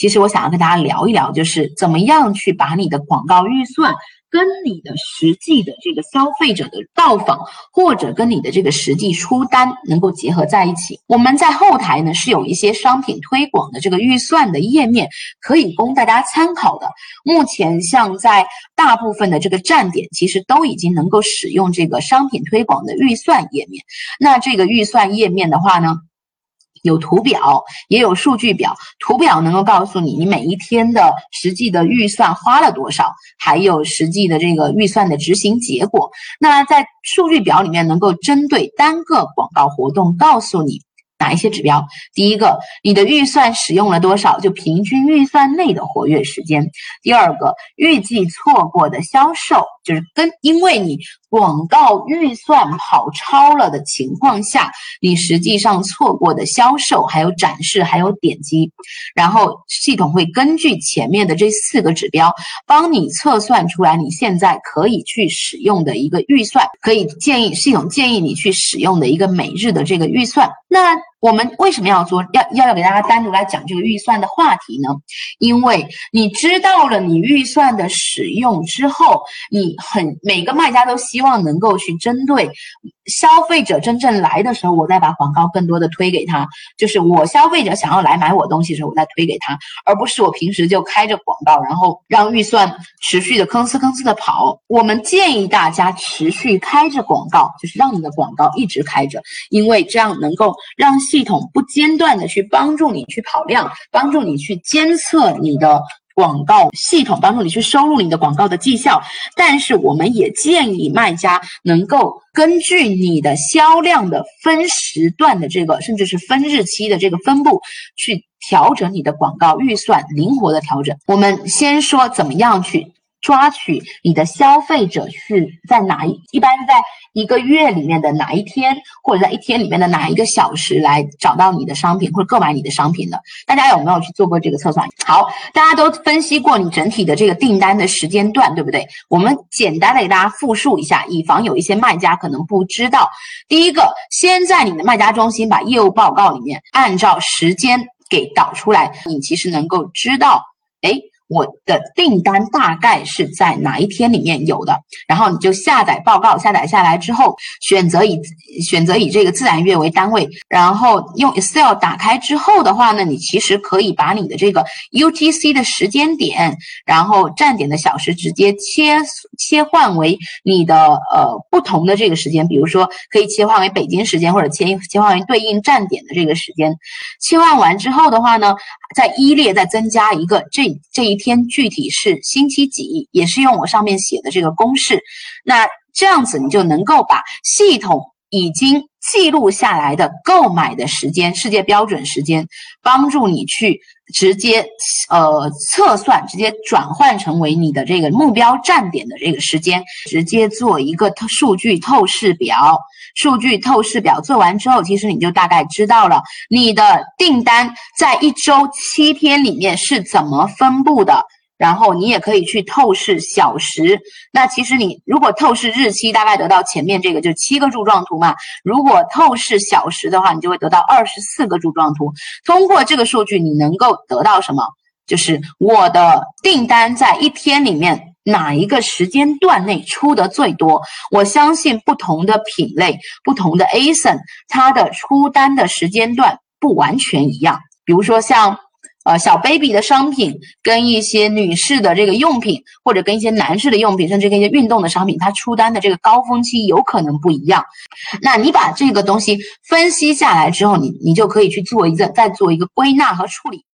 其实我想要跟大家聊一聊，就是怎么样去把你的广告预算。跟你的实际的这个消费者的到访，或者跟你的这个实际出单能够结合在一起。我们在后台呢是有一些商品推广的这个预算的页面，可以供大家参考的。目前像在大部分的这个站点，其实都已经能够使用这个商品推广的预算页面。那这个预算页面的话呢？有图表，也有数据表。图表能够告诉你你每一天的实际的预算花了多少，还有实际的这个预算的执行结果。那在数据表里面，能够针对单个广告活动告诉你。哪一些指标？第一个，你的预算使用了多少？就平均预算内的活跃时间。第二个，预计错过的销售，就是跟因为你广告预算跑超了的情况下，你实际上错过的销售，还有展示，还有点击。然后系统会根据前面的这四个指标，帮你测算出来你现在可以去使用的一个预算，可以建议系统建议你去使用的一个每日的这个预算。那我们为什么要做要要要给大家单独来讲这个预算的话题呢？因为你知道了你预算的使用之后，你很每个卖家都希望能够去针对消费者真正来的时候，我再把广告更多的推给他。就是我消费者想要来买我东西的时候，我再推给他，而不是我平时就开着广告，然后让预算持续的吭哧吭哧的跑。我们建议大家持续开着广告，就是让你的广告一直开着，因为这样能够让。系统不间断的去帮助你去跑量，帮助你去监测你的广告系统，帮助你去收录你的广告的绩效。但是我们也建议卖家能够根据你的销量的分时段的这个，甚至是分日期的这个分布去调整你的广告预算，灵活的调整。我们先说怎么样去抓取你的消费者是在哪一，一般在。一个月里面的哪一天，或者在一天里面的哪一个小时来找到你的商品或者购买你的商品的？大家有没有去做过这个测算？好，大家都分析过你整体的这个订单的时间段，对不对？我们简单的给大家复述一下，以防有一些卖家可能不知道。第一个，先在你的卖家中心把业务报告里面按照时间给导出来，你其实能够知道，哎。我的订单大概是在哪一天里面有的，然后你就下载报告，下载下来之后，选择以选择以这个自然月为单位，然后用 Excel 打开之后的话呢，你其实可以把你的这个 UTC 的时间点，然后站点的小时直接切切换为你的呃不同的这个时间，比如说可以切换为北京时间，或者切切换为对应站点的这个时间。切换完之后的话呢，在一列再增加一个这这一。天具体是星期几，也是用我上面写的这个公式，那这样子你就能够把系统已经记录下来的购买的时间，世界标准时间，帮助你去直接呃测算，直接转换成为你的这个目标站点的这个时间，直接做一个数据透视表。数据透视表做完之后，其实你就大概知道了你的订单在一周七天里面是怎么分布的。然后你也可以去透视小时。那其实你如果透视日期，大概得到前面这个就七个柱状图嘛。如果透视小时的话，你就会得到二十四个柱状图。通过这个数据，你能够得到什么？就是我的订单在一天里面。哪一个时间段内出的最多？我相信不同的品类、不同的 ASIN，它的出单的时间段不完全一样。比如说像呃小 baby 的商品，跟一些女士的这个用品，或者跟一些男士的用品，甚至跟一些运动的商品，它出单的这个高峰期有可能不一样。那你把这个东西分析下来之后，你你就可以去做一个再做一个归纳和处理。